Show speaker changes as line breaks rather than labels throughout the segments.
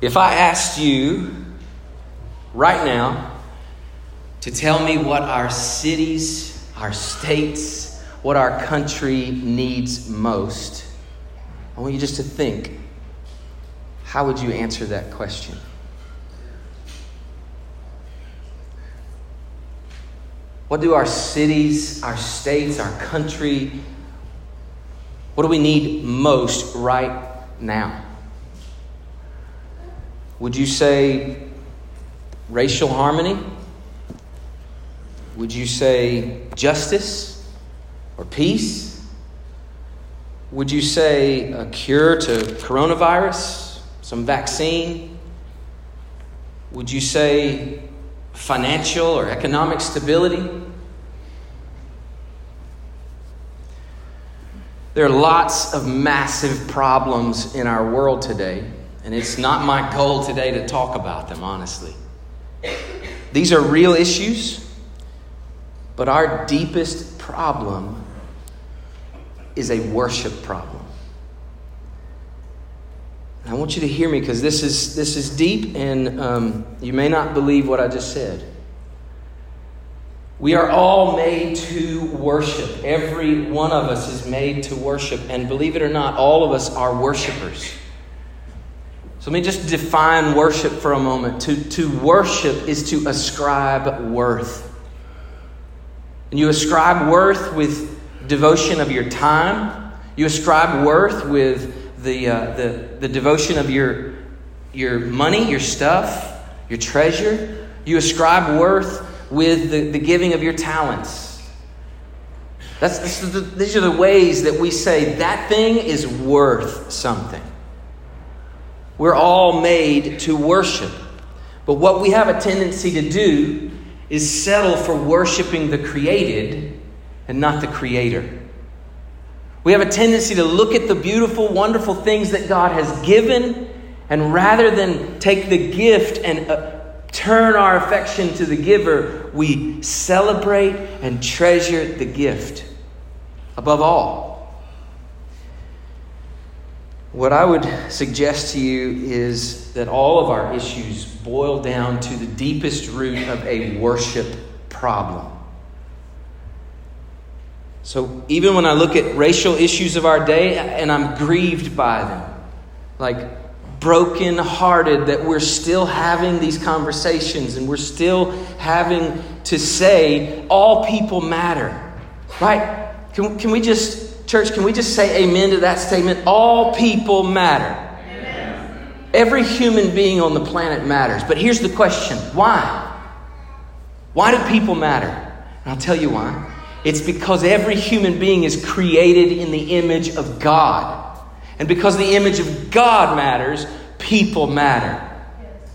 If I asked you right now to tell me what our cities, our states, what our country needs most, I want you just to think how would you answer that question? What do our cities, our states, our country, what do we need most right now? Would you say racial harmony? Would you say justice or peace? Would you say a cure to coronavirus, some vaccine? Would you say financial or economic stability? There are lots of massive problems in our world today and it's not my goal today to talk about them, honestly. These are real issues, but our deepest problem is a worship problem. And I want you to hear me because this is, this is deep, and um, you may not believe what I just said. We are all made to worship. Every one of us is made to worship. And believe it or not, all of us are worshipers. So let me just define worship for a moment. To, to worship is to ascribe worth. And you ascribe worth with devotion of your time. You ascribe worth with the, uh, the, the devotion of your, your money, your stuff, your treasure. You ascribe worth with the, the giving of your talents. That's, these are the ways that we say that thing is worth something. We're all made to worship. But what we have a tendency to do is settle for worshiping the created and not the creator. We have a tendency to look at the beautiful, wonderful things that God has given, and rather than take the gift and uh, turn our affection to the giver, we celebrate and treasure the gift above all. What I would suggest to you is that all of our issues boil down to the deepest root of a worship problem. So even when I look at racial issues of our day, and I'm grieved by them, like broken hearted that we're still having these conversations and we're still having to say all people matter, right? Can, can we just Church, can we just say amen to that statement? All people matter. Every human being on the planet matters. But here's the question why? Why do people matter? And I'll tell you why. It's because every human being is created in the image of God. And because the image of God matters, people matter.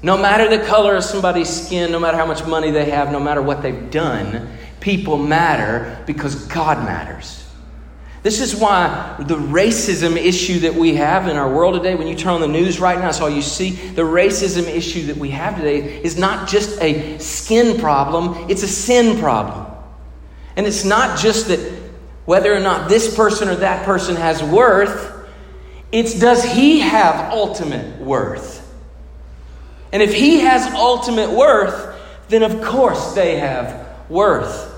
No matter the color of somebody's skin, no matter how much money they have, no matter what they've done, people matter because God matters. This is why the racism issue that we have in our world today, when you turn on the news right now, that's all you see. The racism issue that we have today is not just a skin problem, it's a sin problem. And it's not just that whether or not this person or that person has worth, it's does he have ultimate worth? And if he has ultimate worth, then of course they have worth.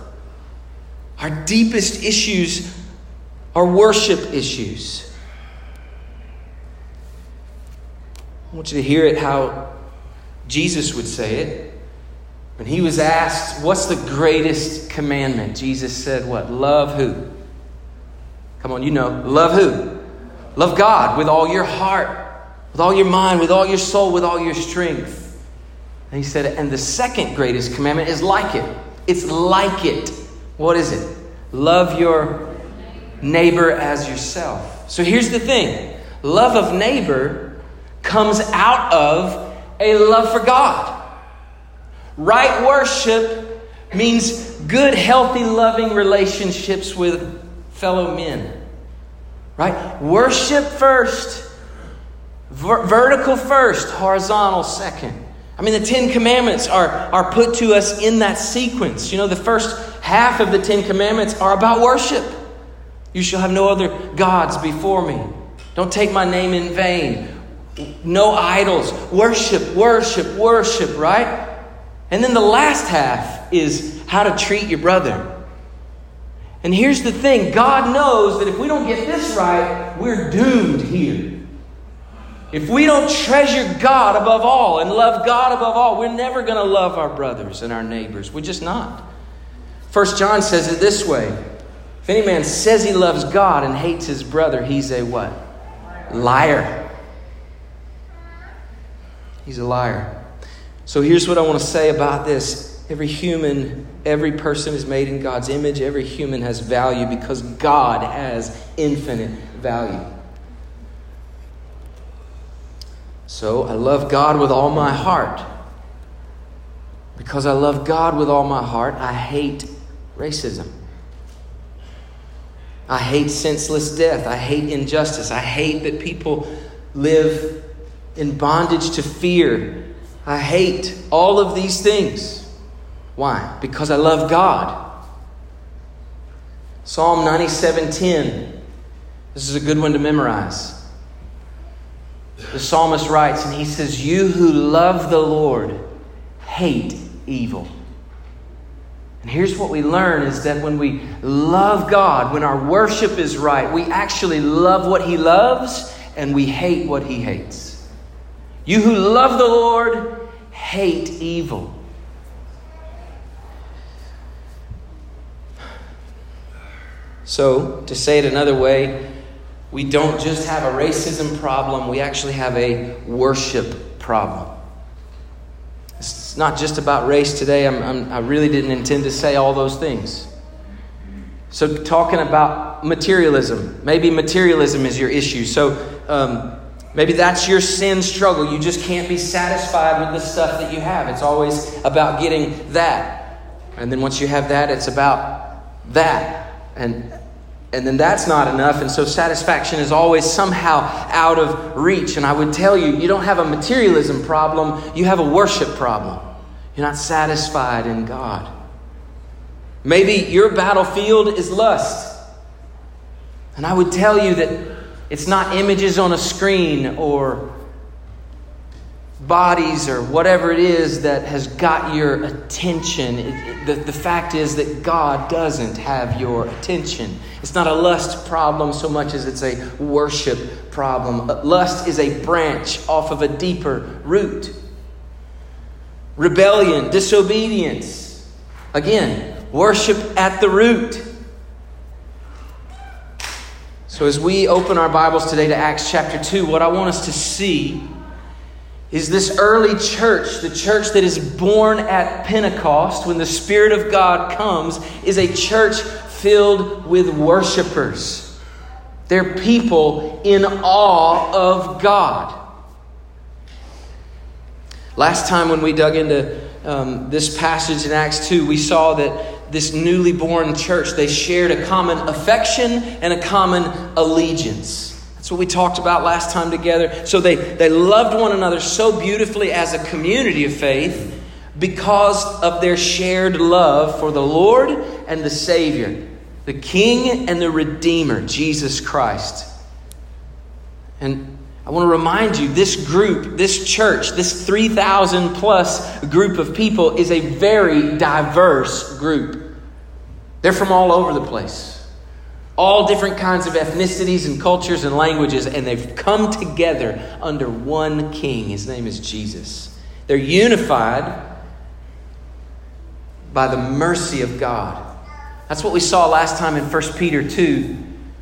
Our deepest issues are worship issues. I want you to hear it how Jesus would say it. When he was asked, What's the greatest commandment? Jesus said, What? Love who? Come on, you know. Love who? Love God with all your heart, with all your mind, with all your soul, with all your strength. And he said, And the second greatest commandment is like it. It's like it. What is it? Love your neighbor as yourself. So here's the thing love of neighbor comes out of a love for God. Right worship means good, healthy, loving relationships with fellow men. Right? Worship first, ver- vertical first, horizontal second. I mean, the Ten Commandments are, are put to us in that sequence. You know, the first half of the Ten Commandments are about worship. You shall have no other gods before me. Don't take my name in vain. No idols. Worship, worship, worship, right? And then the last half is how to treat your brother. And here's the thing God knows that if we don't get this right, we're doomed here. If we don't treasure God above all and love God above all, we're never going to love our brothers and our neighbors. We're just not. First John says it this way If any man says he loves God and hates his brother, he's a what? Liar. He's a liar. So here's what I want to say about this. Every human, every person is made in God's image. Every human has value because God has infinite value. So I love God with all my heart. Because I love God with all my heart, I hate racism. I hate senseless death. I hate injustice. I hate that people live in bondage to fear. I hate all of these things. Why? Because I love God. Psalm 97:10. This is a good one to memorize the psalmist writes, and he says, You who love the Lord hate evil. And here's what we learn is that when we love God, when our worship is right, we actually love what He loves and we hate what He hates. You who love the Lord hate evil. So, to say it another way, we don't just have a racism problem, we actually have a worship problem. It's not just about race today. I'm, I'm, i really didn't intend to say all those things. So, talking about materialism, maybe materialism is your issue. So, um, maybe that's your sin struggle. You just can't be satisfied with the stuff that you have. It's always about getting that. And then once you have that, it's about that. And and then that's not enough. And so satisfaction is always somehow out of reach. And I would tell you, you don't have a materialism problem, you have a worship problem. You're not satisfied in God. Maybe your battlefield is lust. And I would tell you that it's not images on a screen or bodies or whatever it is that has got your attention. It, it, the, the fact is that God doesn't have your attention. It's not a lust problem so much as it's a worship problem. Uh, lust is a branch off of a deeper root. Rebellion, disobedience. Again, worship at the root. So, as we open our Bibles today to Acts chapter 2, what I want us to see is this early church, the church that is born at Pentecost when the Spirit of God comes, is a church filled with worshipers. They're people in awe of God. Last time when we dug into um, this passage in Acts 2, we saw that this newly born church, they shared a common affection and a common allegiance. That's what we talked about last time together. So they, they loved one another so beautifully as a community of faith because of their shared love for the Lord and the Savior, the King and the Redeemer, Jesus Christ. And I want to remind you this group, this church, this 3,000 plus group of people is a very diverse group. They're from all over the place all different kinds of ethnicities and cultures and languages, and they've come together under one king. His name is Jesus. They're unified by the mercy of God. That's what we saw last time in 1 Peter 2,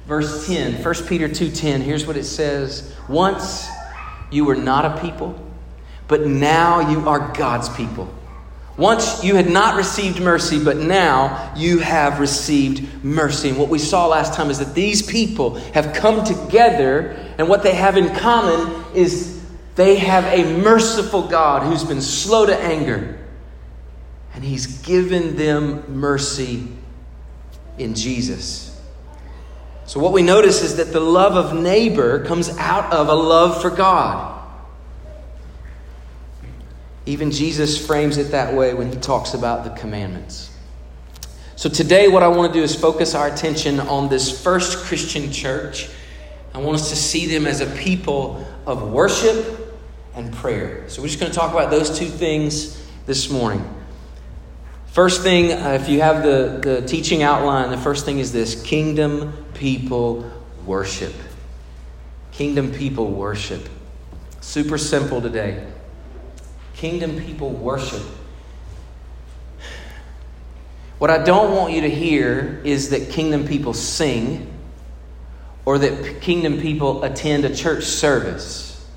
verse 10. 1 Peter 2:10. Here's what it says. Once you were not a people, but now you are God's people. Once you had not received mercy, but now you have received mercy. And what we saw last time is that these people have come together, and what they have in common is they have a merciful God who's been slow to anger, and He's given them mercy in Jesus. So, what we notice is that the love of neighbor comes out of a love for God. Even Jesus frames it that way when he talks about the commandments. So today, what I want to do is focus our attention on this first Christian church. I want us to see them as a people of worship and prayer. So we're just going to talk about those two things this morning. First thing, uh, if you have the, the teaching outline, the first thing is this kingdom people worship. Kingdom people worship. Super simple today. Kingdom people worship. What I don't want you to hear is that kingdom people sing or that kingdom people attend a church service.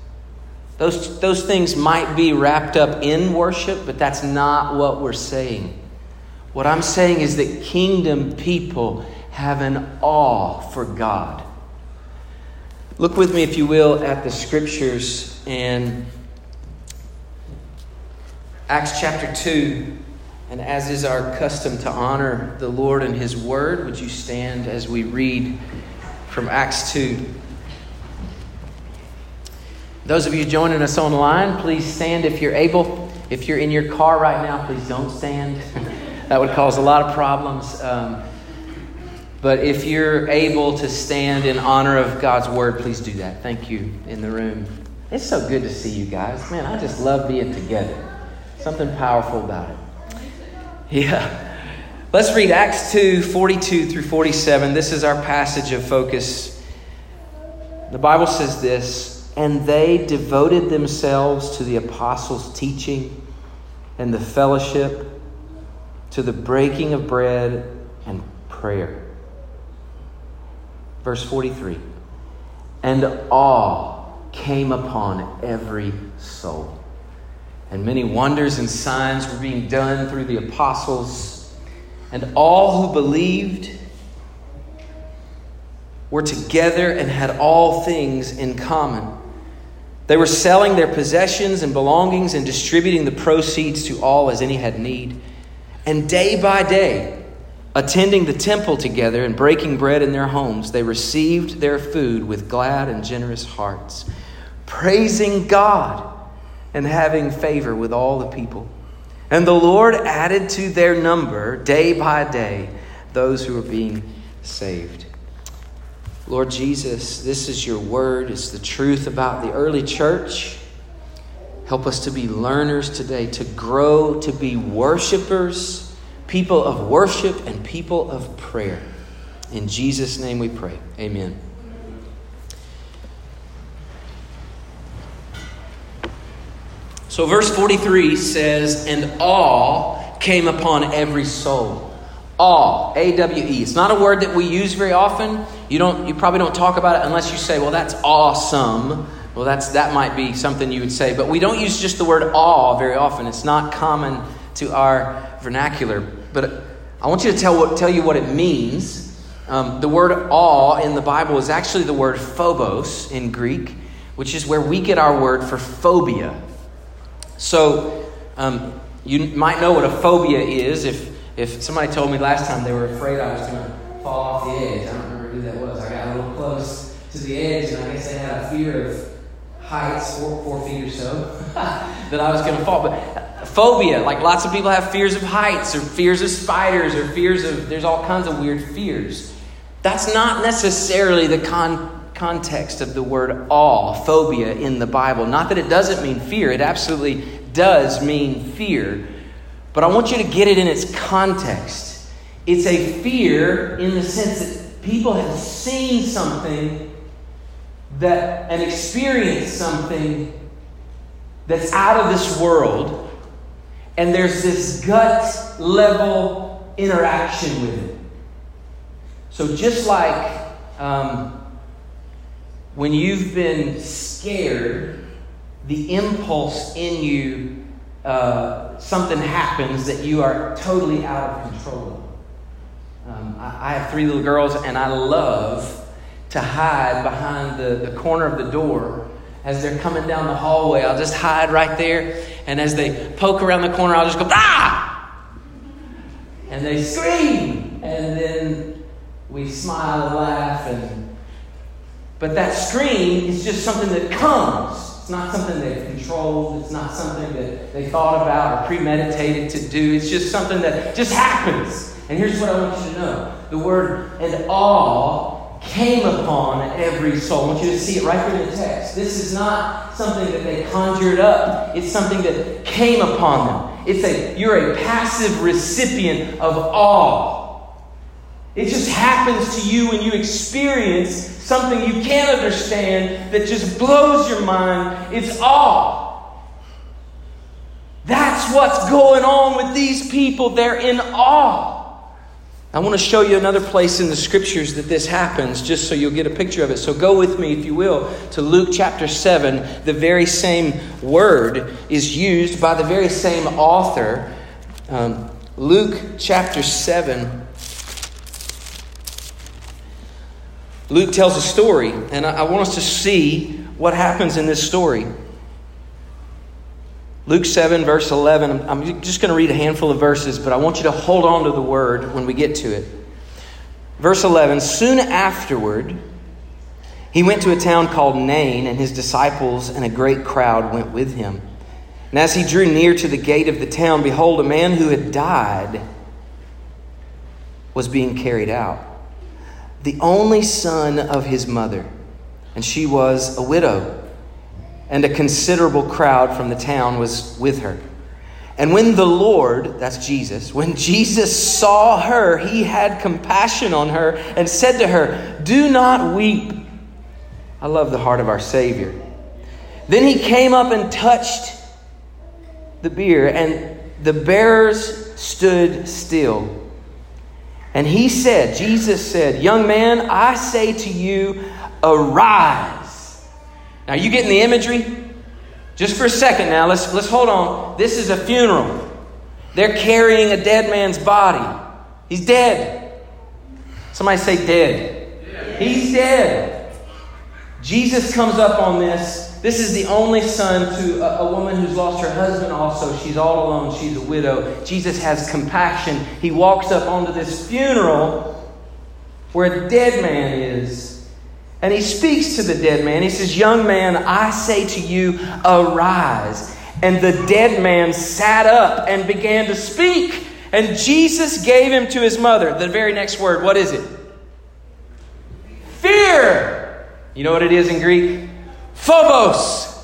Those, those things might be wrapped up in worship, but that's not what we're saying. What I'm saying is that kingdom people have an awe for God. Look with me, if you will, at the scriptures and Acts chapter 2. And as is our custom to honor the Lord and His Word, would you stand as we read from Acts 2? Those of you joining us online, please stand if you're able. If you're in your car right now, please don't stand. that would cause a lot of problems. Um, but if you're able to stand in honor of God's word, please do that. Thank you in the room. It's so good to see you guys. Man, I just love being together. Something powerful about it. Yeah. Let's read Acts 2 42 through 47. This is our passage of focus. The Bible says this And they devoted themselves to the apostles' teaching and the fellowship, to the breaking of bread and prayer. Verse 43 And awe came upon every soul. And many wonders and signs were being done through the apostles. And all who believed were together and had all things in common. They were selling their possessions and belongings and distributing the proceeds to all as any had need. And day by day, attending the temple together and breaking bread in their homes, they received their food with glad and generous hearts, praising God and having favor with all the people. And the Lord added to their number day by day those who were being saved. Lord Jesus, this is your word. It's the truth about the early church. Help us to be learners today, to grow, to be worshipers people of worship and people of prayer. In Jesus' name we pray. Amen. So, verse 43 says, And awe came upon every soul. Awe, A W E. It's not a word that we use very often. You, don't, you probably don't talk about it unless you say, Well, that's awesome. Well, that's, that might be something you would say. But we don't use just the word awe very often. It's not common to our vernacular. But I want you to tell, what, tell you what it means. Um, the word awe in the Bible is actually the word phobos in Greek, which is where we get our word for phobia. So um, you might know what a phobia is if, if somebody told me last time they were afraid I was going to fall off the edge. I don't remember who that was. I got a little close to the edge, and I guess they had a fear of heights, four, four feet or so, that I was going to fall. But phobia. Like lots of people have fears of heights or fears of spiders or fears of, there's all kinds of weird fears. That's not necessarily the con- context of the word awe, phobia in the Bible. Not that it doesn't mean fear, it absolutely does mean fear. But I want you to get it in its context. It's a fear in the sense that people have seen something that and experienced something that's out of this world and there's this gut level interaction with it. So, just like um, when you've been scared, the impulse in you, uh, something happens that you are totally out of control. Um, I, I have three little girls, and I love to hide behind the, the corner of the door as they're coming down the hallway. I'll just hide right there and as they poke around the corner, I'll just go, ah! And they scream. And then we smile and laugh. And, but that scream is just something that comes. It's not something they've controlled. It's not something that they thought about or premeditated to do. It's just something that just happens. And here's what I want you to know the word and awe came upon every soul. I want you to see it right there in the text. This is not something that they conjured up, it's something that came upon them. It's a you're a passive recipient of awe. It just happens to you when you experience something you can't understand that just blows your mind. It's awe. That's what's going on with these people. They're in awe. I want to show you another place in the scriptures that this happens, just so you'll get a picture of it. So go with me, if you will, to Luke chapter 7. The very same word is used by the very same author. Um, Luke chapter 7. Luke tells a story, and I, want us to see what happens in this story. Luke 7, verse 11. I'm just going to read a handful of verses, but I want you to hold on to the word when we get to it. Verse 11 Soon afterward, he went to a town called Nain, and his disciples and a great crowd went with him. And as he drew near to the gate of the town, behold, a man who had died was being carried out, the only son of his mother, and she was a widow and a considerable crowd from the town was with her. And when the Lord, that's Jesus, when Jesus saw her, he had compassion on her and said to her, Do not weep. I love the heart of our Savior. Then he came up and touched the bier, and the bearers stood still. And he said, Jesus said, Young man, I say to you, arise. Now, you getting the imagery? Just for a second now, let's, let's hold on. This is a funeral. They're carrying a dead man's body. He's dead. Somebody say dead. He's dead. Jesus comes up on this. This is the only son to a, a, woman who's lost her husband, also. She's all alone. She's a widow. Jesus has compassion. He walks up onto this funeral where a dead man is. And he speaks to the dead man. He says, Young man, I say to you, arise. And the dead man sat up and began to speak. And Jesus gave him to his mother. The very next word, what is it? Fear. You know what it is in Greek? Phobos.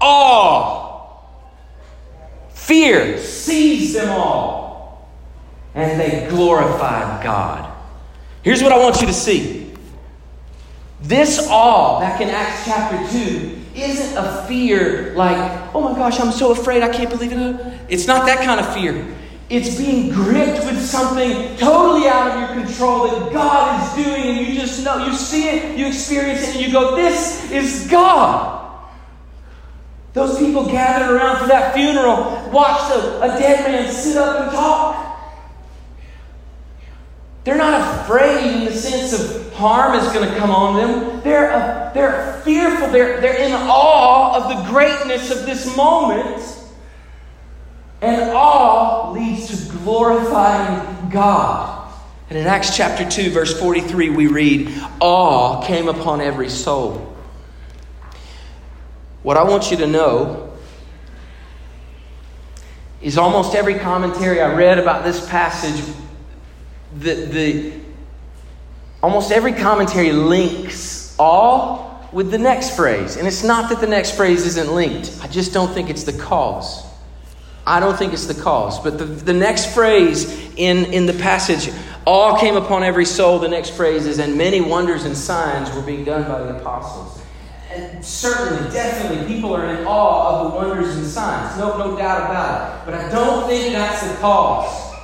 Awe. Fear seized them all. And they glorified God. Here's what I want you to see. This awe, back in Acts chapter 2, isn't a fear like, oh my gosh, I'm so afraid, I can't believe it. It's not that kind of fear. It's being gripped with something totally out of your control that God is doing, and you just know, you see it, you experience it, and you go, This is God. Those people gathered around for that funeral watched a, a dead man sit up and talk. They're not afraid in the sense of harm is going to come on them. They're, uh, they're fearful. They're, they're in awe of the greatness of this moment. And awe leads to glorifying God. And in Acts chapter 2, verse 43, we read, Awe came upon every soul. What I want you to know is almost every commentary I read about this passage the, the almost every commentary links all with the next phrase. And it's not that the next phrase isn't linked. I just don't think it's the cause. I don't think it's the cause. But the, the next phrase in, in the passage, all came upon every soul. The next phrase is, and many wonders and signs were being done by the apostles. And certainly, definitely, people are in awe of the wonders and signs. No, no doubt about it. But I don't think that's the cause.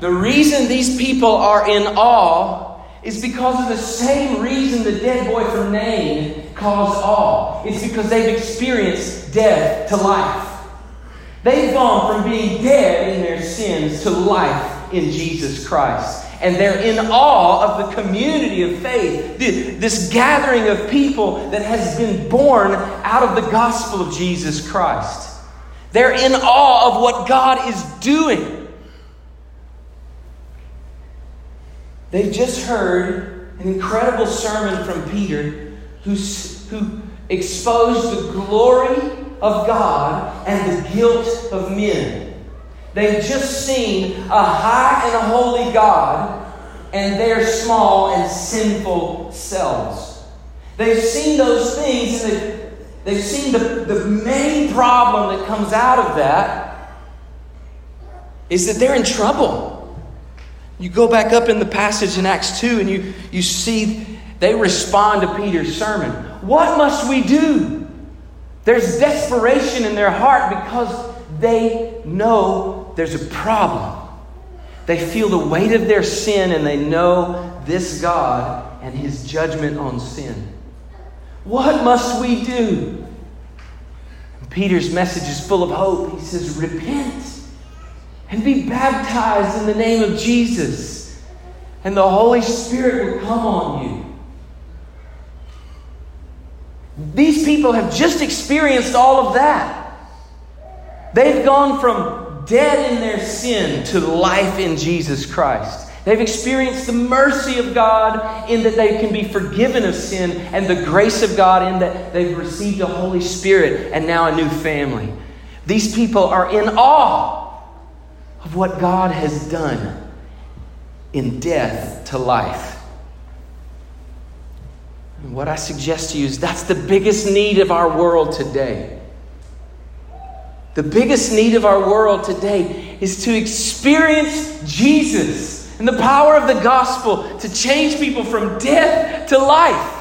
The reason these people are in awe is because of the same reason the dead boy from Nain caused awe. It's because they've experienced death to life. They've gone from being dead in their sins to life in Jesus Christ. And they're in awe of the community of faith, this gathering of people that has been born out of the gospel of Jesus Christ. They're in awe of what God is doing. They've just heard an incredible sermon from Peter who, who exposed the glory of God and the guilt of men. They've just seen a high and a holy God and their small and sinful selves. They've seen those things and they've, they've seen the, the main problem that comes out of that is that they're in trouble. You go back up in the passage in Acts 2 and you, you see they respond to Peter's sermon. What must we do? There's desperation in their heart because they know there's a problem. They feel the weight of their sin and they know this God and his judgment on sin. What must we do? Peter's message is full of hope. He says, Repent and be baptized in the name of Jesus, and the Holy Spirit will come on you. These people have just experienced all of that. They've gone from dead in their sin to life in Jesus Christ. They've experienced the mercy of God in that they can be forgiven of sin, and the grace of God in that they've received the Holy Spirit and now a new family. These people are in awe of what God has done in death to life. And what I suggest to you is that's the biggest need of our world today. The biggest need of our world today is to experience Jesus and the power of the gospel to change people from death to life.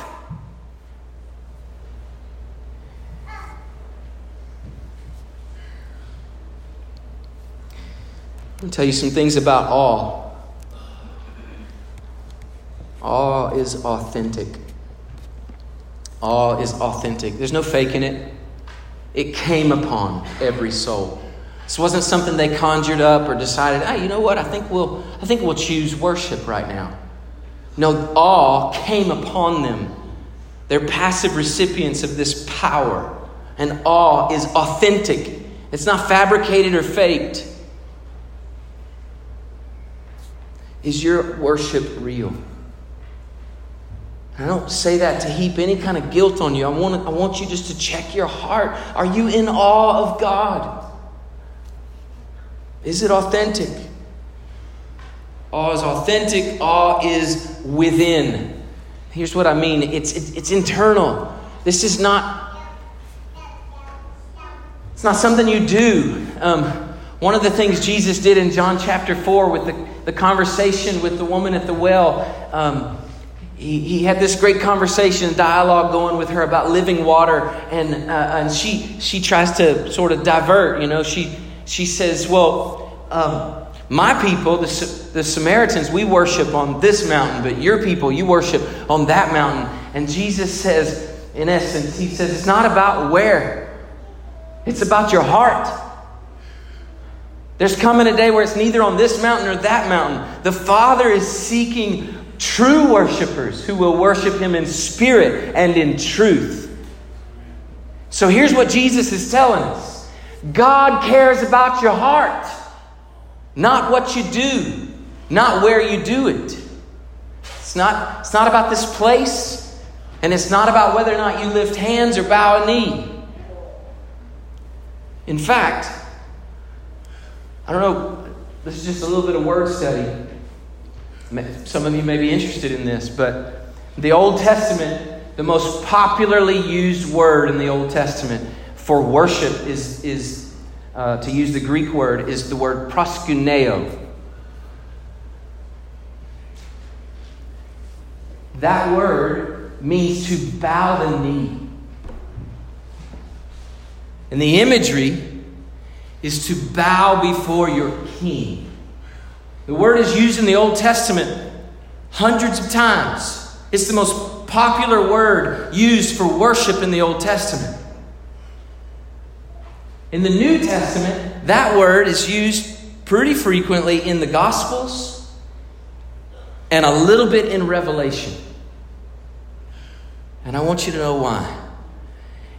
Me tell you some things about awe. Awe is authentic. Awe is authentic. There's no faking it. It came upon every soul. This wasn't something they conjured up or decided, hey, you know what? I think we'll, I think we'll choose worship right now. No, awe came upon them. They're passive recipients of this power. And awe is authentic, it's not fabricated or faked. Is your worship real? I don't say that to heap any kind of guilt on you. I want, I want you just to check your heart. Are you in awe of God? Is it authentic? Awe is authentic, awe is within. Here's what I mean it's, it's, it's internal. This is not. It's not something you do. Um, one of the things Jesus did in John chapter 4 with the, the conversation with the woman at the well, um, he, he had this great conversation, dialogue going with her about living water, and, uh, and she, she tries to sort of divert, you know. She, she says, Well, um, my people, the, the Samaritans, we worship on this mountain, but your people, you worship on that mountain. And Jesus says, in essence, He says, It's not about where, it's about your heart. There's coming a day where it's neither on this mountain or that mountain. The Father is seeking true worshipers who will worship him in spirit and in truth. So here's what Jesus is telling us God cares about your heart, not what you do, not where you do it. It's not, it's not about this place, and it's not about whether or not you lift hands or bow a knee. In fact, I don't know, this is just a little bit of word study. Some of you may be interested in this, but the Old Testament, the most popularly used word in the Old Testament for worship is, is uh, to use the Greek word, is the word proskuneo. That word means to bow the knee. And the imagery is to bow before your king. The word is used in the Old Testament hundreds of times. It's the most popular word used for worship in the Old Testament. In the New Testament, that word is used pretty frequently in the Gospels and a little bit in Revelation. And I want you to know why.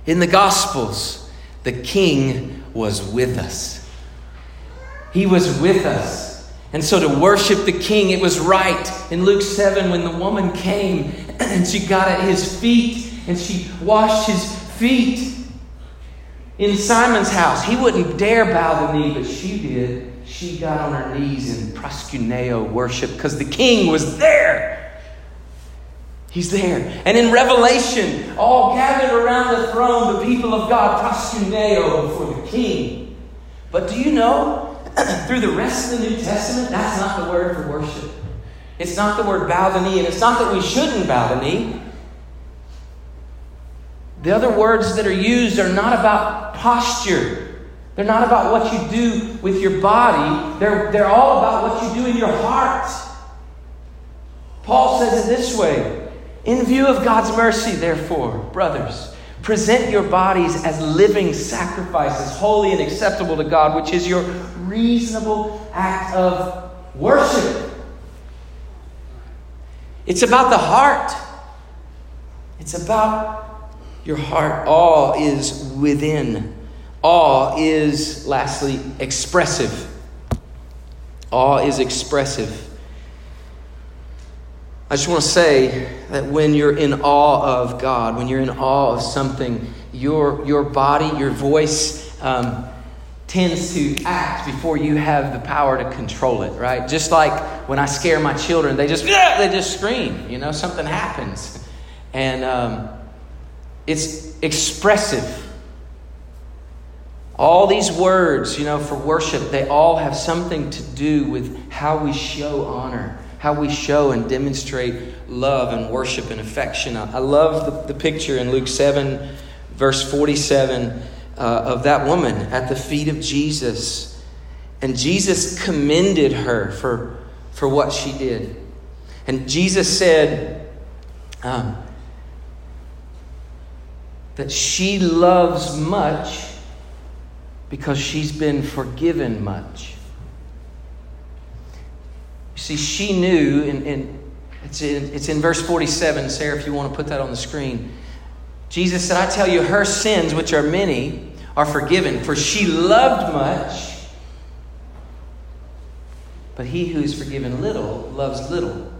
In the Gospels, the King was with us. He was with us. And so to worship the king, it was right. In Luke 7, when the woman came and she got at his feet and she washed his feet in Simon's house, he wouldn't dare bow the knee, but she did. she got on her knees in proskuneo worship because the king was there. He's there. And in Revelation, all gathered around the throne, the people of God proskuneo before the king. But do you know, through the rest of the New Testament, that's not the word for worship. It's not the word bow the knee, and it's not that we shouldn't bow the knee. The other words that are used are not about posture. They're not about what you do with your body. They're, they're all about what you do in your heart. Paul says it this way In view of God's mercy, therefore, brothers, present your bodies as living sacrifices, holy and acceptable to God, which is your reasonable act of worship. It's about the heart. It's about your heart. Awe is within. Awe is, lastly, expressive. Awe is expressive. I just want to say that when you're in awe of God, when you're in awe of something, your, your body, your voice um, tends to act before you have the power to control it, right? Just like when I scare my children, they just, yeah, they just scream, you know, something happens. And um, it's expressive. All these words, you know, for worship, they all have something to do with how we show honor, how we show and demonstrate love and worship and affection. I love the, the picture in Luke 7, verse 47, uh, of that woman at the feet of Jesus. And Jesus commended her for, for what she did. And Jesus said, um, that she loves much because she's been forgiven much. See, she knew, and, and it's, in, it's in verse 47, Sarah, if you want to put that on the screen. Jesus said, I tell you, her sins, which are many, are forgiven, for she loved much. But he who is forgiven little loves little.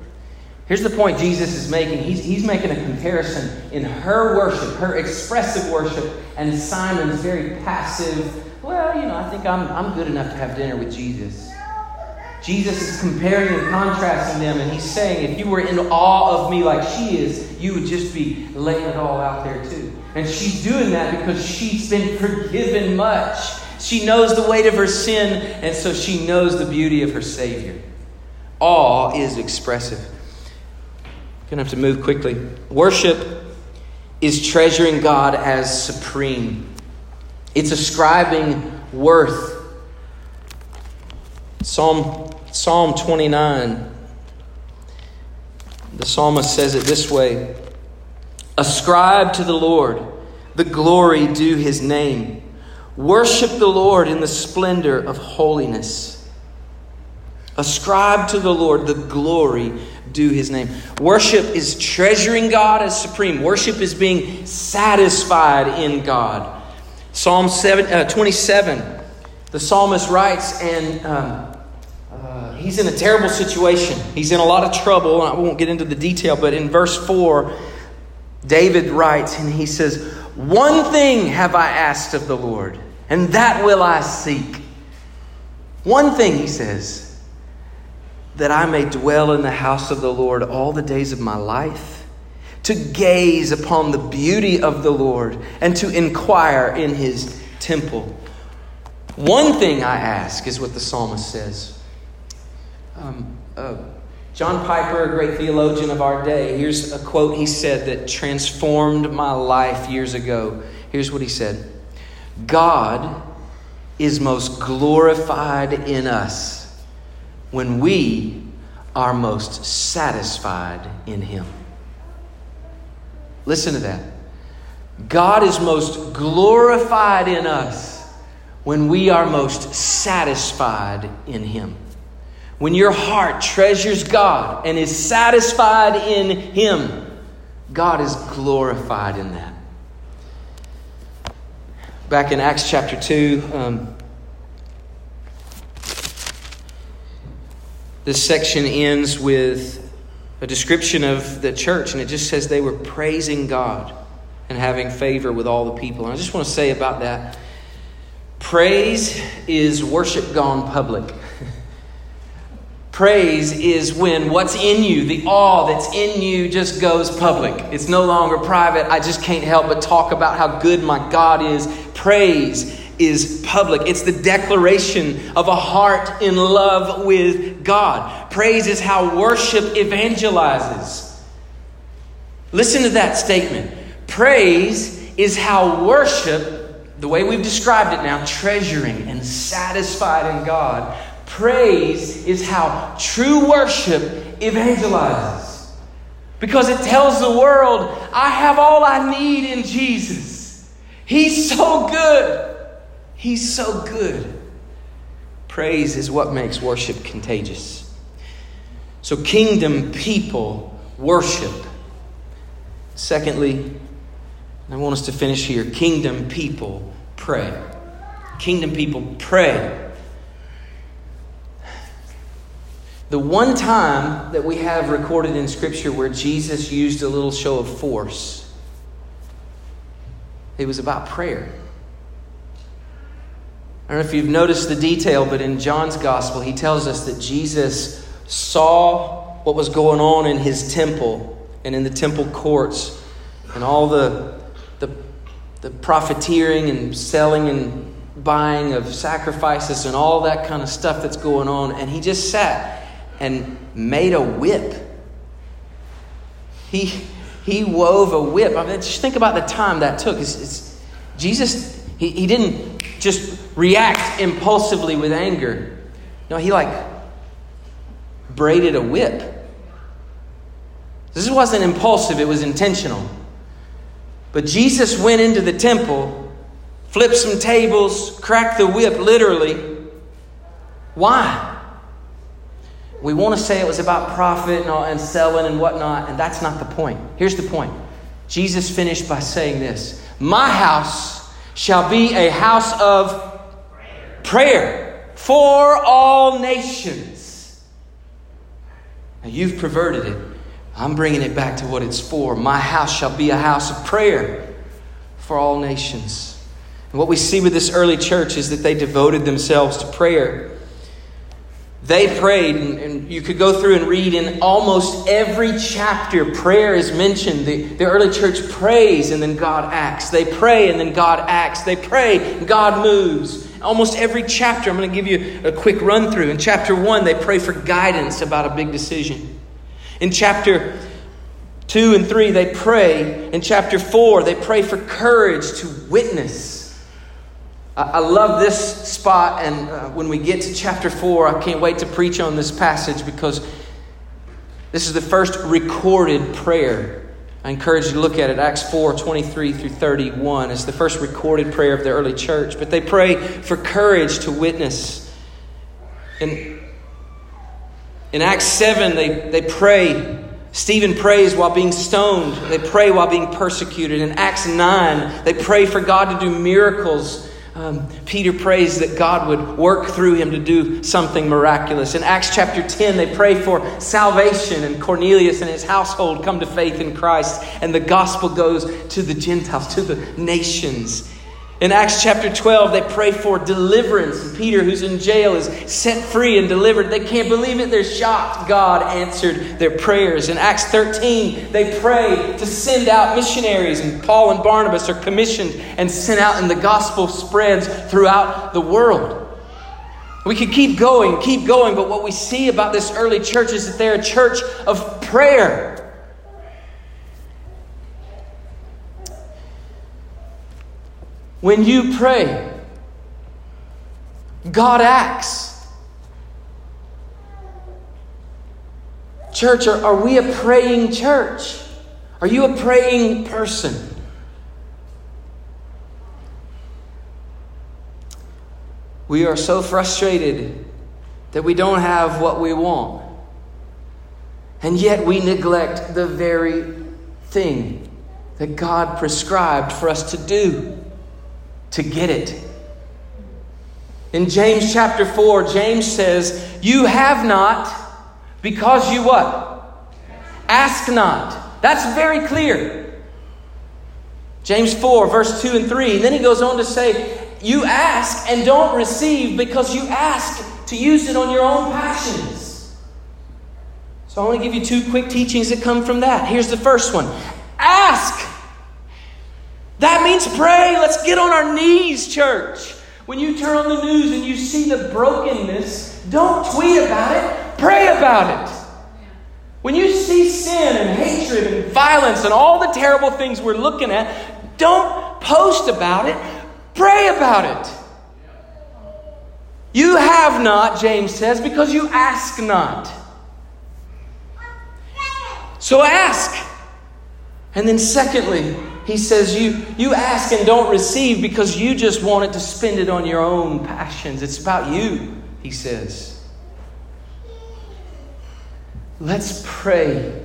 Here's the point Jesus is making. He's, he's making a comparison in her worship, her expressive worship, and Simon's very passive, well, you know, I think I'm, I'm good enough to have dinner with Jesus. Jesus is comparing and contrasting them, and he's saying, if you were in awe of me like she is, you would just be laying it all out there too. And she's doing that because she's been forgiven much. She knows the weight of her sin, and so she knows the beauty of her Savior. Awe is expressive. Gonna have to move quickly. Worship is treasuring God as supreme. It's ascribing worth. Psalm Psalm 29 the psalmist says it this way Ascribe to the Lord the glory due his name. Worship the Lord in the splendor of holiness. Ascribe to the Lord the glory due his name. Worship is treasuring God as supreme. Worship is being satisfied in God. Psalm 7, uh, 27, the psalmist writes, and um, he's in a terrible situation. He's in a lot of trouble. I won't get into the detail, but in verse 4, David writes, and he says, One thing have I asked of the Lord, and that will I seek. One thing, he says, that I may dwell in the house of the Lord all the days of my life, to gaze upon the beauty of the Lord and to inquire in his temple. One thing I ask is what the psalmist says. Um, uh, John Piper, a great theologian of our day, here's a quote he said that transformed my life years ago. Here's what he said God is most glorified in us when we are most satisfied in Him. Listen to that. God is most glorified in us when we are most satisfied in Him. When your heart treasures God and is satisfied in Him, God is glorified in that. Back in Acts chapter 2, um, This section ends with a description of the church, and it just says they were praising God and having favor with all the people. And I just want to say about that Praise is worship gone public. Praise is when what's in you, the awe that's in you, just goes public. It's no longer private. I just can't help but talk about how good my God is. Praise is public. It's the declaration of a heart in love with God. Praise is how worship evangelizes. Listen to that statement. Praise is how worship, the way we've described it now, treasuring and satisfied in God, Praise is how true worship evangelizes. Because it tells the world, I have all I need in Jesus. He's so good. He's so good. Praise is what makes worship contagious. So, kingdom people worship. Secondly, I want us to finish here kingdom people pray. Kingdom people pray. The one time that we have recorded in Scripture where Jesus used a little show of force, it was about prayer. I don't know if you've noticed the detail, but in John's Gospel, he tells us that Jesus saw what was going on in his temple and in the temple courts and all the, the, the profiteering and selling and buying of sacrifices and all that kind of stuff that's going on. And he just sat and made a whip. He, he wove a whip. I mean, just think about the time that took. It's, it's, Jesus, he, he didn't just react impulsively with anger. No, he like braided a whip. This wasn't impulsive, it was intentional. But Jesus went into the temple, flipped some tables, cracked the whip literally. Why? We want to say it was about profit and, all, and selling and whatnot, and that's not the point. Here's the point Jesus finished by saying this My house shall be a house of prayer for all nations. Now, you've perverted it. I'm bringing it back to what it's for. My house shall be a house of prayer for all nations. And what we see with this early church is that they devoted themselves to prayer. They prayed, and, and, you could go through and read in almost every chapter, prayer is mentioned. The, the early church prays and then God acts. They pray and then God acts. They pray God moves. Almost every chapter, I'm going to give you a quick run through. In chapter 1, they pray for guidance about a big decision. In chapter 2 and 3, they pray. In chapter 4, they pray for courage to witness I love this spot, and uh, when we get to chapter 4, I can't wait to preach on this passage because this is the first recorded prayer. I encourage you to look at it. Acts 4 23 through 31 It's the first recorded prayer of the early church. But they pray for courage to witness. In, in Acts 7, they, they pray. Stephen prays while being stoned. They pray while being persecuted. In Acts 9, they pray for God to do miracles um, Peter prays that God would work through him to do something miraculous. In Acts chapter 10, they pray for salvation, and Cornelius and his household come to faith in Christ, and the gospel goes to the Gentiles, to the nations. In Acts chapter 12, they pray for deliverance. And Peter, who's in jail, is set free and delivered. They can't believe it. They're shocked. God answered their prayers. In Acts 13, they pray to send out missionaries. And Paul and Barnabas are commissioned and sent out, and the gospel spreads throughout the world. We could keep going, keep going, but what we see about this early church is that they're a church of prayer. When you pray, God acts. Church, are, are we a praying church? Are you a praying person? We are so frustrated that we don't have what we want. And yet we neglect the very thing that God prescribed for us to do to get it. In James chapter 4, James says, You have not because you what? Ask not. That's very clear. James 4, verse 2 and 3. And then he goes on to say, you ask and don't receive because you ask to use it on your own passions. So I want to give you two quick teachings that come from that. Here's the first one ask. That means pray. Let's get on our knees, church. When you turn on the news and you see the brokenness, don't tweet about it, pray about it. When you see sin and hatred and violence and all the terrible things we're looking at, don't post about it, pray about it. You have not, James says, because you ask not. So ask. And then, secondly, he says, you, you ask and don't receive because you just wanted to spend it on your own passions. It's about you, he says. Let's pray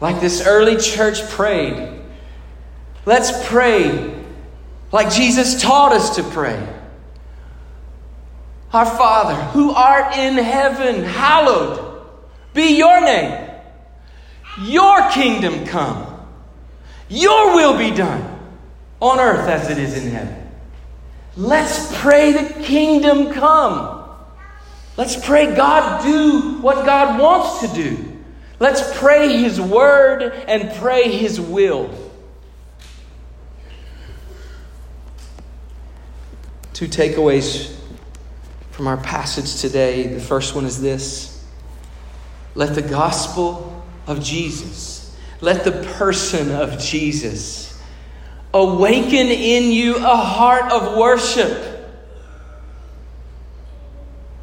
like this early church prayed. Let's pray like Jesus taught us to pray. Our Father, who art in heaven, hallowed be your name. Your kingdom come. Your will be done on earth as it is in heaven. Let's pray the kingdom come. Let's pray God do what God wants to do. Let's pray His word and pray His will. Two takeaways from our passage today. The first one is this let the gospel of Jesus, let the person of Jesus awaken in you a heart of worship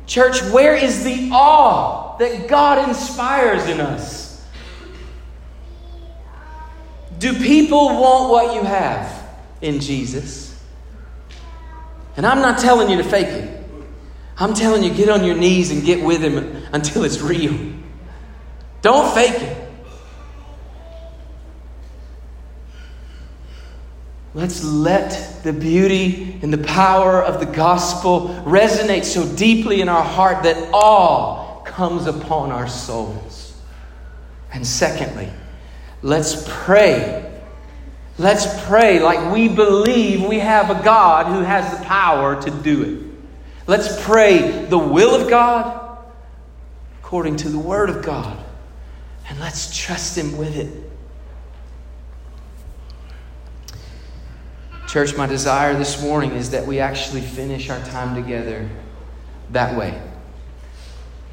Church, where is the awe that God inspires in us? Do people want what you have in Jesus? And I'm not telling you to fake it. I'm telling you, get on your knees and get with Him until it's real. Don't fake it. Let's let the beauty and the power of the gospel resonate so deeply in our heart that awe comes upon our souls. And secondly, let's pray. Let's pray like we believe we have a God who has the power to do it. Let's pray the will of God according to the Word of God. And let's trust Him with it. Church, my desire this morning is that we actually finish our time together that way.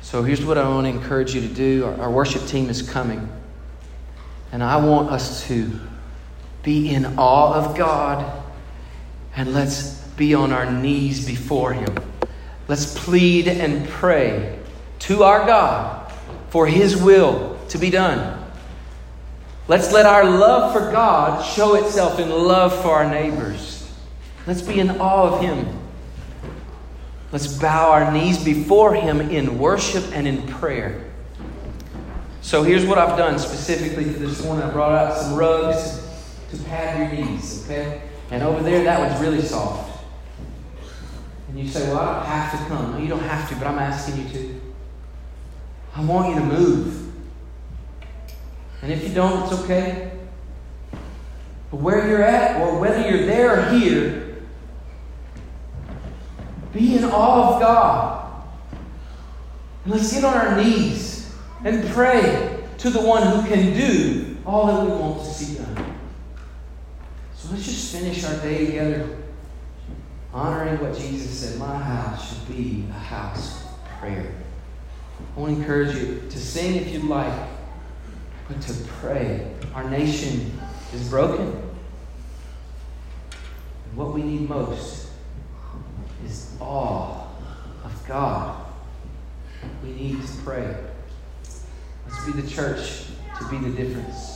So here's what I want to encourage you to do. Our, our worship team is coming. And I want us to be in awe of God and let's be on our knees before Him. Let's plead and pray to our God for His will to be done. Let's let our love for God show itself in love for our neighbors. Let's be in awe of Him. Let's bow our knees before Him in worship and in prayer. So here's what I've done specifically for this morning. I brought out some rugs to pad your knees, okay? And over there, that one's really soft. And you say, well, I don't have to come. No, you don't have to, but I'm asking you to. I want you to move. And if you don't, it's okay. But where you're at, or whether you're there or here, be in awe of God. And let's get on our knees and pray to the one who can do all that we want to see done. So let's just finish our day together honoring what Jesus said My house should be a house of prayer. I want to encourage you to sing if you'd like but to pray. Our nation is broken. And what we need most is awe of God. We need to pray. Let's be the church to be the difference.